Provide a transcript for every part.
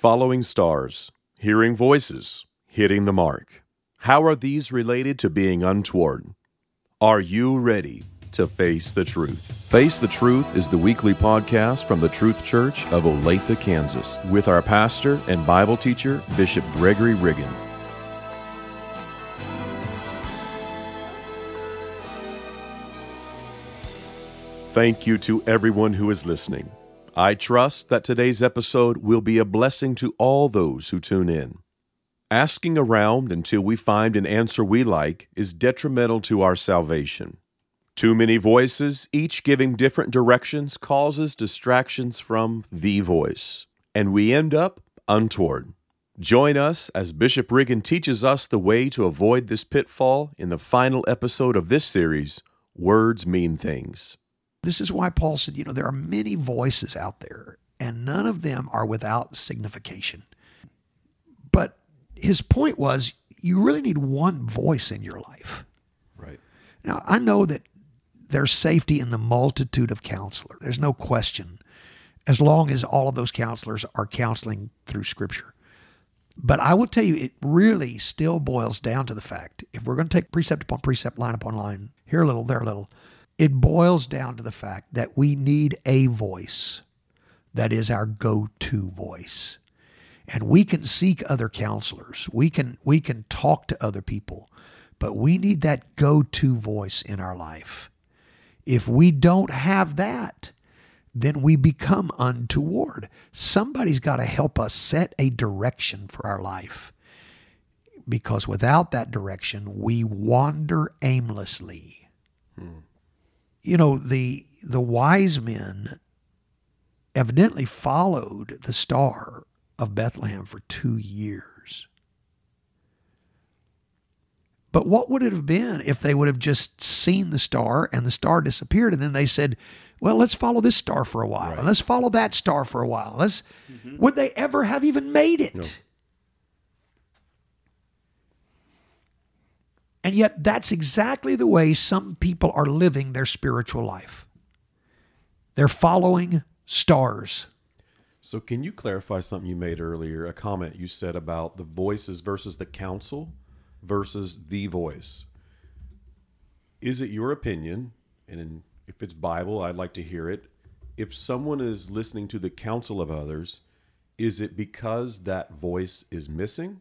Following stars, hearing voices, hitting the mark. How are these related to being untoward? Are you ready to face the truth? Face the Truth is the weekly podcast from the Truth Church of Olathe, Kansas, with our pastor and Bible teacher, Bishop Gregory Riggin. Thank you to everyone who is listening. I trust that today's episode will be a blessing to all those who tune in. Asking around until we find an answer we like is detrimental to our salvation. Too many voices, each giving different directions, causes distractions from the voice, and we end up untoward. Join us as Bishop Riggin teaches us the way to avoid this pitfall in the final episode of this series Words Mean Things. This is why Paul said, you know, there are many voices out there, and none of them are without signification. But his point was, you really need one voice in your life. Right. Now, I know that there's safety in the multitude of counselors. There's no question, as long as all of those counselors are counseling through Scripture. But I will tell you, it really still boils down to the fact if we're going to take precept upon precept, line upon line, here a little, there a little, it boils down to the fact that we need a voice that is our go-to voice. And we can seek other counselors. We can we can talk to other people, but we need that go-to voice in our life. If we don't have that, then we become untoward. Somebody's got to help us set a direction for our life. Because without that direction, we wander aimlessly. Hmm you know the the wise men evidently followed the star of Bethlehem for 2 years. But what would it have been if they would have just seen the star and the star disappeared and then they said, "Well, let's follow this star for a while. Right. And let's follow that star for a while." Let's mm-hmm. would they ever have even made it? No. And yet, that's exactly the way some people are living their spiritual life. They're following stars. So, can you clarify something you made earlier? A comment you said about the voices versus the counsel versus the voice. Is it your opinion, and if it's Bible, I'd like to hear it. If someone is listening to the counsel of others, is it because that voice is missing?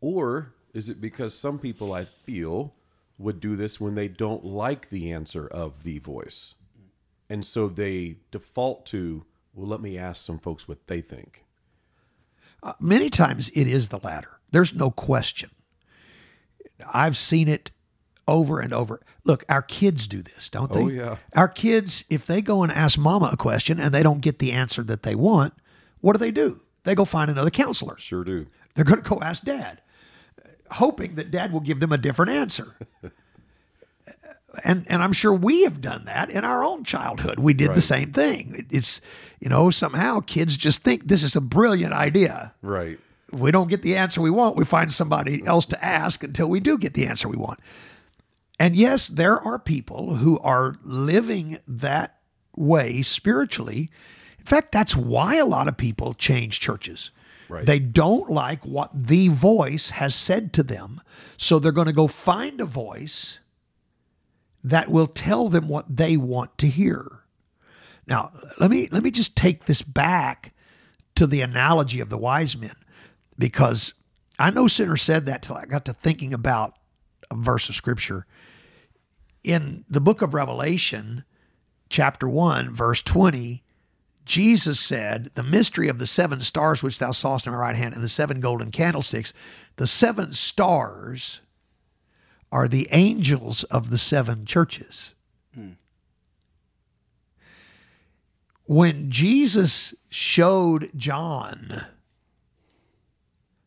Or is it because some people I feel would do this when they don't like the answer of the voice? And so they default to, well, let me ask some folks what they think. Uh, many times it is the latter. There's no question. I've seen it over and over. Look, our kids do this, don't they? Oh, yeah. Our kids, if they go and ask mama a question and they don't get the answer that they want, what do they do? They go find another counselor. Sure do. They're going to go ask dad hoping that dad will give them a different answer. and and I'm sure we have done that in our own childhood. We did right. the same thing. It's you know somehow kids just think this is a brilliant idea. Right. If we don't get the answer we want, we find somebody else to ask until we do get the answer we want. And yes, there are people who are living that way spiritually. In fact, that's why a lot of people change churches. Right. They don't like what the voice has said to them. So they're going to go find a voice that will tell them what they want to hear. Now, let me let me just take this back to the analogy of the wise men because I no sooner said that till I got to thinking about a verse of scripture. In the book of Revelation, chapter 1, verse 20, Jesus said, The mystery of the seven stars which thou sawest in my right hand and the seven golden candlesticks, the seven stars are the angels of the seven churches. Hmm. When Jesus showed John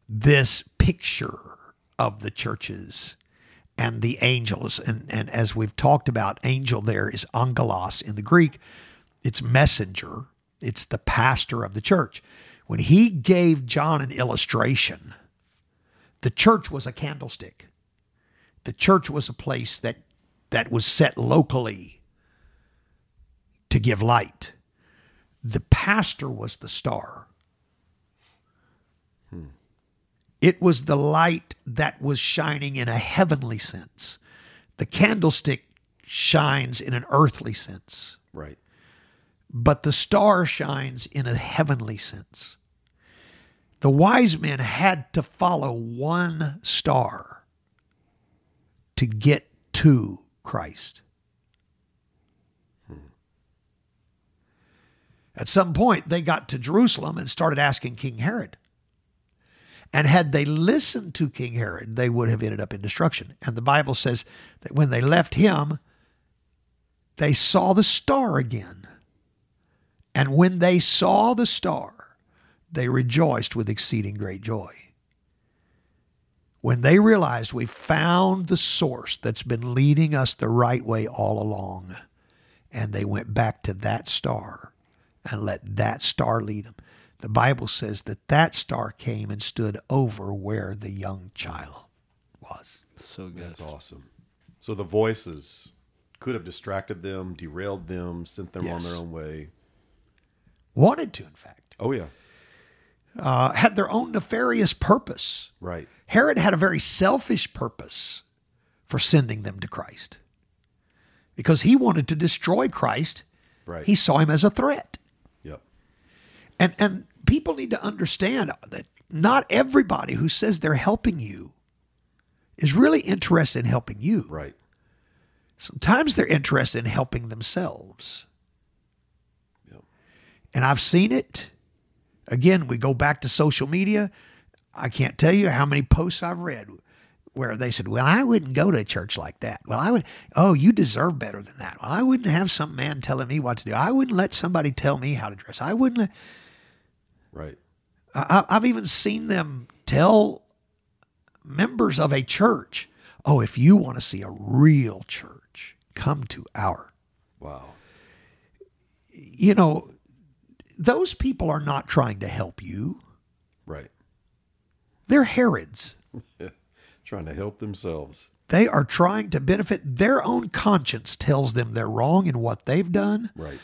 this picture of the churches and the angels, and, and as we've talked about, angel there is angelos in the Greek, it's messenger it's the pastor of the church. When he gave John an illustration, the church was a candlestick. The church was a place that, that was set locally to give light. The pastor was the star. It was the light that was shining in a heavenly sense. The candlestick shines in an earthly sense, Right. But the star shines in a heavenly sense. The wise men had to follow one star to get to Christ. Hmm. At some point, they got to Jerusalem and started asking King Herod. And had they listened to King Herod, they would have ended up in destruction. And the Bible says that when they left him, they saw the star again. And when they saw the star, they rejoiced with exceeding great joy. When they realized we found the source that's been leading us the right way all along, and they went back to that star and let that star lead them. The Bible says that that star came and stood over where the young child was. So good. That's awesome. So the voices could have distracted them, derailed them, sent them on their own way. Wanted to, in fact, Oh yeah. uh, had their own nefarious purpose. Right. Herod had a very selfish purpose for sending them to Christ because he wanted to destroy Christ. Right. He saw him as a threat. Yep. And and people need to understand that not everybody who says they're helping you is really interested in helping you. Right. Sometimes they're interested in helping themselves. And I've seen it. Again, we go back to social media. I can't tell you how many posts I've read where they said, Well, I wouldn't go to a church like that. Well, I would, oh, you deserve better than that. Well, I wouldn't have some man telling me what to do. I wouldn't let somebody tell me how to dress. I wouldn't. Let, Right. I, I've even seen them tell members of a church, Oh, if you want to see a real church, come to our Wow. you know, those people are not trying to help you. Right. They're Herods. Trying to help themselves. They are trying to benefit. Their own conscience tells them they're wrong in what they've done, Right.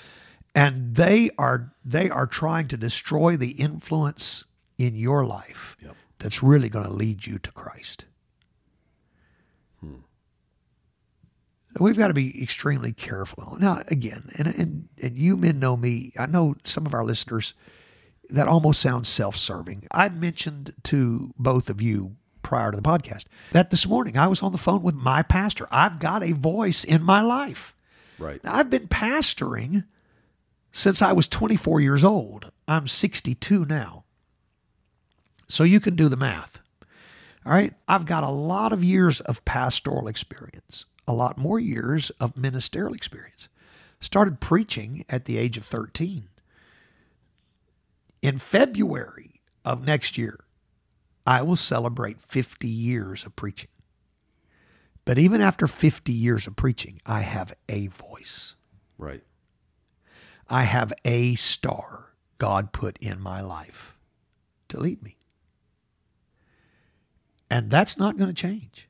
and they are they are trying to destroy the influence in your life Yep. that's really going to lead you to Christ. We've got to be extremely careful. Now, again, and, and and you men know me. I know some of our listeners that almost sounds self-serving. I mentioned to both of you prior to the podcast that this morning I was on the phone with my pastor. I've got a voice in my life. Right. Now, I've been pastoring since I was 24 years old. I'm 62 now. So you can do the math. All right. I've got a lot of years of pastoral experience, a lot more years of ministerial experience. Started preaching at the age of 13. In February of next year, I will celebrate 50 years of preaching. But even after 50 years of preaching, I have a voice. Right. I have a star God put in my life to lead me. And that's not going to change.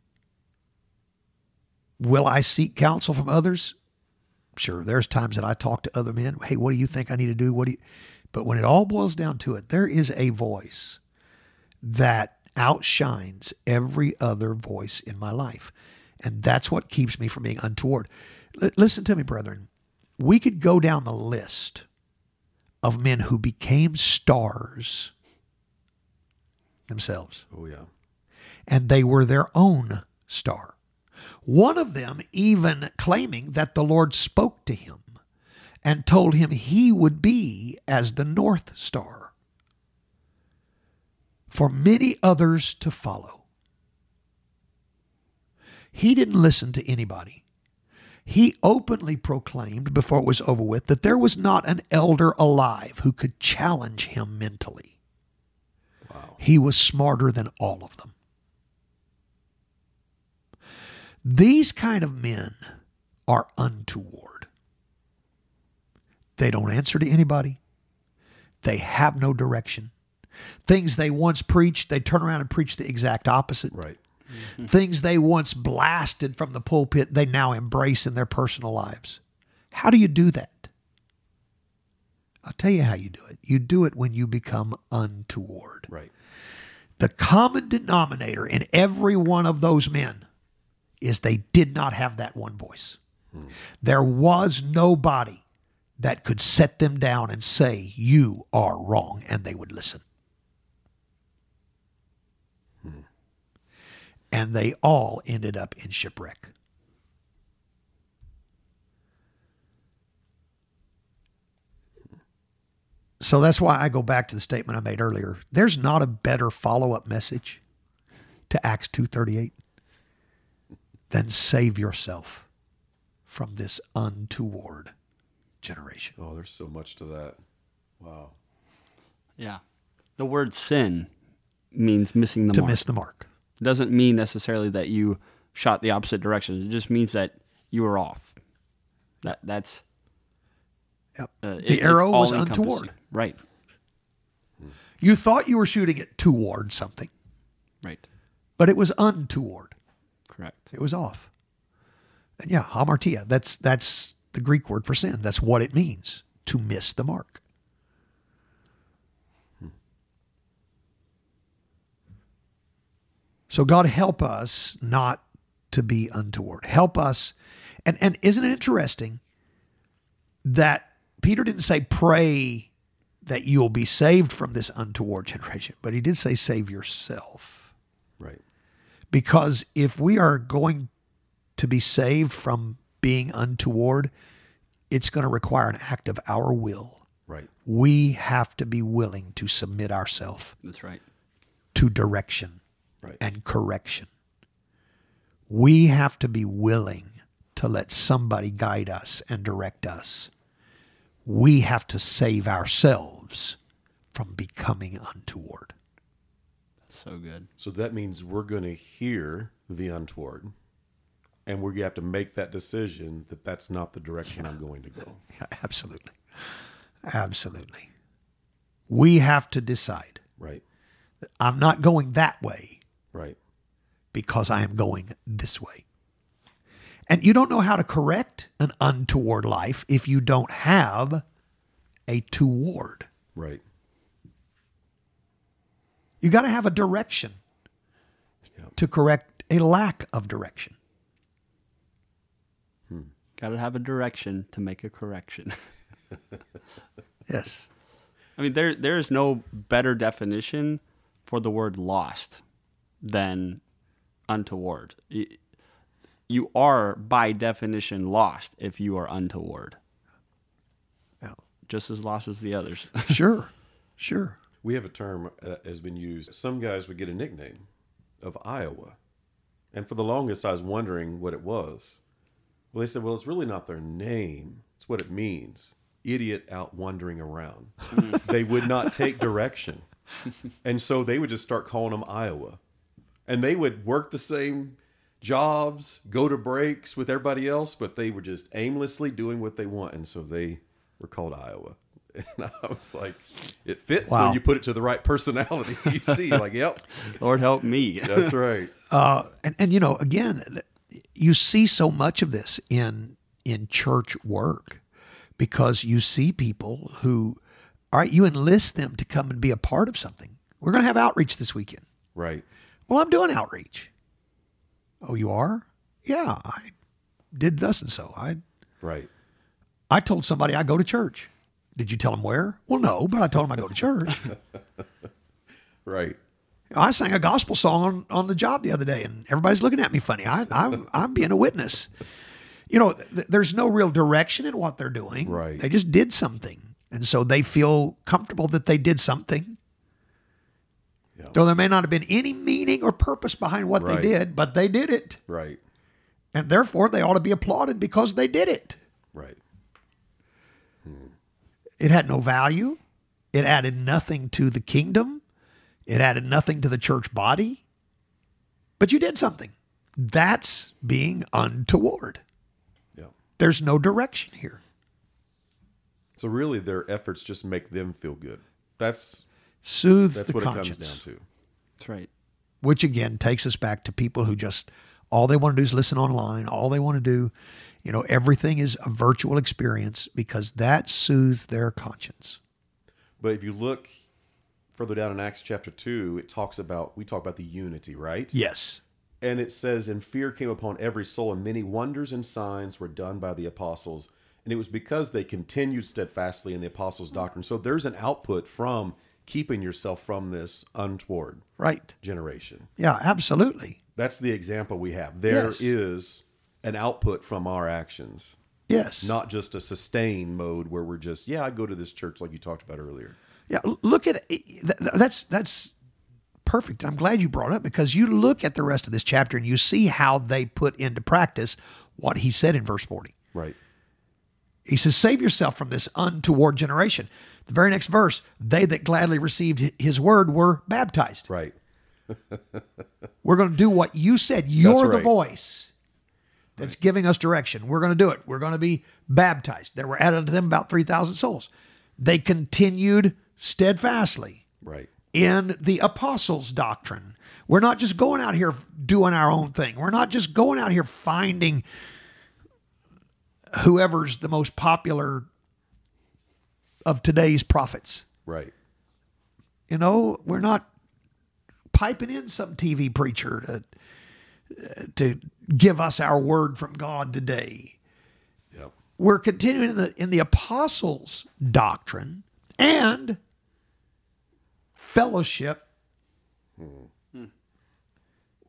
Will I seek counsel from others? Sure. There's times that I talk to other men. Hey, what do you think I need to do? What do you but when it all boils down to it, there is a voice that outshines every other voice in my life. And that's what keeps me from being untoward. L- listen to me, brethren. We could go down the list of men who became stars themselves, Oh yeah. and they were their own star. One of them even claiming that the Lord spoke to him and told him he would be as the North Star for many others to follow. He didn't listen to anybody. He openly proclaimed before it was over with that there was not an elder alive who could challenge him mentally. Wow. He was smarter than all of them. These kind of men are untoward. They don't answer to anybody. They have no direction. Things they once preached, they turn around and preach the exact opposite. Right. Mm-hmm. Things they once blasted from the pulpit, they now embrace in their personal lives. How do you do that? I'll tell you how you do it. You do it when you become untoward. Right. The common denominator in every one of those men is they did not have that one voice. There was nobody that could set them down and say, You are wrong, and they would listen. And they all ended up in shipwreck. So that's why I go back to the statement I made earlier. There's not a better follow-up message to Acts 2:38 than save yourself from this untoward generation. Oh, there's so much to that. Wow. Yeah. The word sin means missing the To mark. miss the mark. It doesn't mean necessarily that you shot the opposite direction. It just means that you were off. That that's Yep. uh, it- the it's arrow was untoward. Right. You thought you were shooting it toward something, Right. but it was untoward. Correct. It was off. And yeah, hamartia. That's that's the Greek word for sin. That's what it means to miss the mark. So God help us not to be untoward. Help us. And and isn't it interesting that Peter didn't say pray that you'll be saved from this untoward generation, but he did say save yourself. Right. Because if we are going to be saved from being untoward, it's going to require an act of our will. Right. We have to be willing to submit ourselves That's right. to direction Right. and correction. We have to be willing to let somebody guide us and direct us. We have to save ourselves from becoming untoward. So good. So that means we're going to hear the untoward, and we're going to have to make that decision that that's not the direction I'm going to go. Yeah, absolutely. Absolutely. We have to decide Right. I'm not going that way Right. because I am going this way. And you don't know how to correct an untoward life if you don't have a toward. Right. You got to have a direction Yeah. to correct a lack of direction. Hmm. Got to have a direction to make a correction. Yes. I mean, there there is no better definition for the word lost than untoward. You, you are by definition lost if you are untoward, Yeah. just as lost as the others. Sure. Sure. We have a term uh, that has been used. Some guys would get a nickname of Iowa. And for the longest, I was wondering what it was. Well, they said, well, it's really not their name, it's what it means. Idiot out wandering around. they would not take direction. And so they would just start calling them Iowa. And they would work the same jobs, go to breaks with everybody else, but they were just aimlessly doing what they want. And so they were called Iowa. And I was like, it fits Wow. when you put it to the right personality. You see, like, yep, Lord help me. that's right. Uh, and, and you know, again, you see so much of this in in church work because you see people who, all right, you enlist them to come and be a part of something. We're going to have outreach this weekend. Right. Well, I'm doing outreach. Oh, you are? Yeah, I did thus and so. I Right. I told somebody I go to church. Did you tell them where? Well, no, but I told them I go to church. Right. I sang a gospel song on, on the job the other day, and everybody's looking at me funny. I, I'm I'm being a witness. You know, th- there's no real direction in what they're doing. Right. They just did something, and so they feel comfortable that they did something. Yeah. Though there may not have been any meaning or purpose behind what Right. they did, but they did it, Right. and therefore they ought to be applauded because they did it. Right. It had no value. It added nothing to the kingdom. It added nothing to the church body. But you did something. That's being untoward. Yeah. There's no direction here. So really, their efforts just make them feel good. That's Soothes that's the what conscience. it comes down to. That's right. Which again takes us back to people who just all they want to do is listen online. All they want to do, you know, everything is a virtual experience because that soothes their conscience. But if you look further down in Acts chapter 2, it talks about, we talk about the unity, right? Yes. And it says, And fear came upon every soul, and many wonders and signs were done by the apostles. And it was because they continued steadfastly in the apostles' doctrine. So there's an output from keeping yourself from this untoward Right. generation. Yeah, absolutely. That's the example we have. There Yes. is an output from our actions, Yes. not just a sustain mode where we're just, yeah, I go to this church like you talked about earlier. Yeah, look at. Eh, eh, th- th- That's that's perfect. I'm glad you brought up because you look at the rest of this chapter and you see how they put into practice what he said in verse 40. Right. He says, "Save yourself from this untoward generation." The very next verse, they that gladly received his word were baptized. Right. We're going to do what you said. You're the voice that's giving us direction. We're going to do it. We're going to be baptized. There were added to them about 3,000 souls. They continued steadfastly Right. in the apostles' doctrine. We're not just going out here doing our own thing. We're not just going out here finding whoever's the most popular of today's prophets. Right. You know, we're not piping in some TV preacher to to give us our word from God today. Yep. We're continuing in the in the apostles' doctrine and fellowship. Hmm.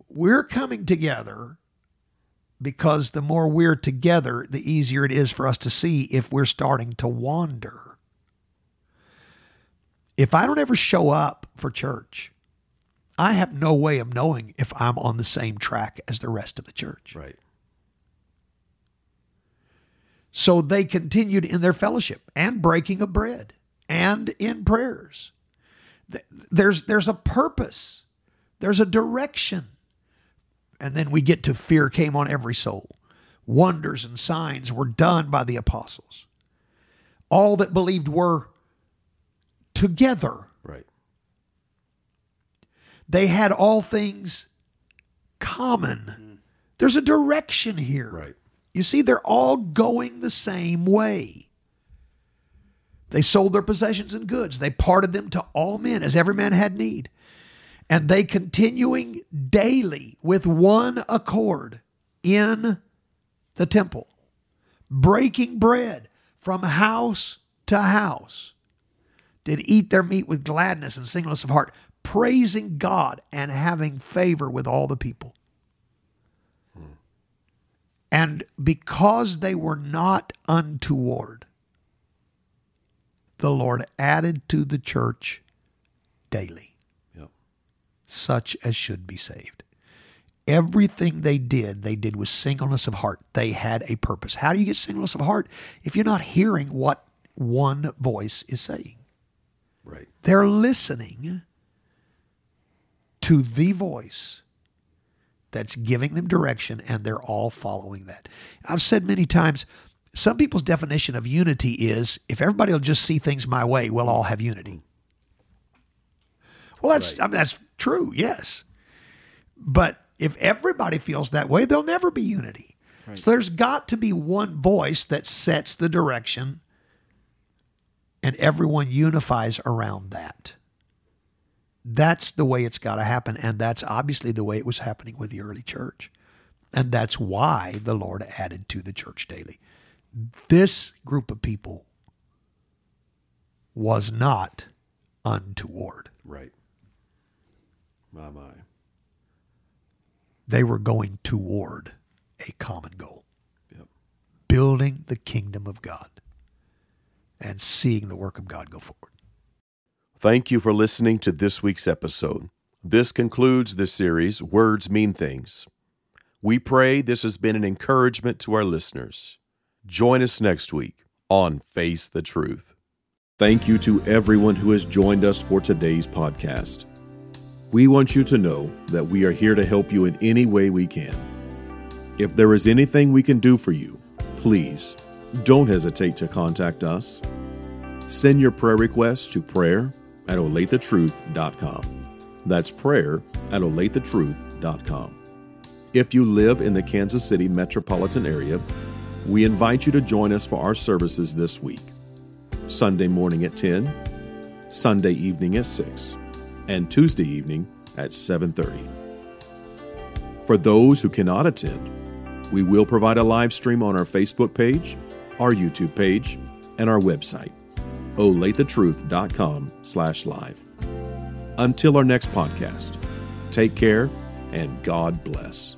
We're coming together because the more we're together, the easier it is for us to see if we're starting to wander. If I don't ever show up for church, I have no way of knowing if I'm on the same track as the rest of the church. Right. So they continued in their fellowship and breaking of bread and in prayers. There's there's a purpose. There's a direction. And then we get to fear came on every soul. Wonders and signs were done by the apostles. All that believed were together. Right. They had all things common. There's a direction here. Right. You see, they're all going the same way. They sold their possessions and goods. They parted them to all men as every man had need. And they continuing daily with one accord in the temple, breaking bread from house to house, did eat their meat with gladness and singleness of heart, praising God and having favor with all the people. And because they were not untoward, the Lord added to the church daily Yep. such as should be saved. Everything they did, they did with singleness of heart. They had a purpose. How do you get singleness of heart if you're not hearing what one voice is saying? Right. They're listening to the voice that's giving them direction and they're all following that. I've said many times, some people's definition of unity is if everybody will just see things my way, we'll all have unity. Well, that's I mean, that's true, yes. But if everybody feels that way, there'll never be unity. So there's got to be one voice that sets the direction and everyone unifies around that. That's the way it's got to happen. And that's obviously the way it was happening with the early church. And that's why the Lord added to the church daily. This group of people was not untoward. Right. My my. They were going toward a common goal Yep. building the kingdom of God and seeing the work of God go forward. Thank you for listening to this week's episode. This concludes this series, Words Mean Things. We pray this has been an encouragement to our listeners. Join us next week on Face the Truth. Thank you to everyone who has joined us for today's podcast. We want you to know that we are here to help you in any way we can. If there is anything we can do for you, please don't hesitate to contact us. Send your prayer requests to prayer at olathetruth.com. That's prayer at olathetruth.com. If you live in the Kansas City metropolitan area, we invite you to join us for our services this week Sunday morning at 10, Sunday evening at 6, and Tuesday evening at 7:30. For those who cannot attend, we will provide a live stream on our Facebook page, our YouTube page, and our website olathetruth.com slash live. Until our next podcast, take care and God bless.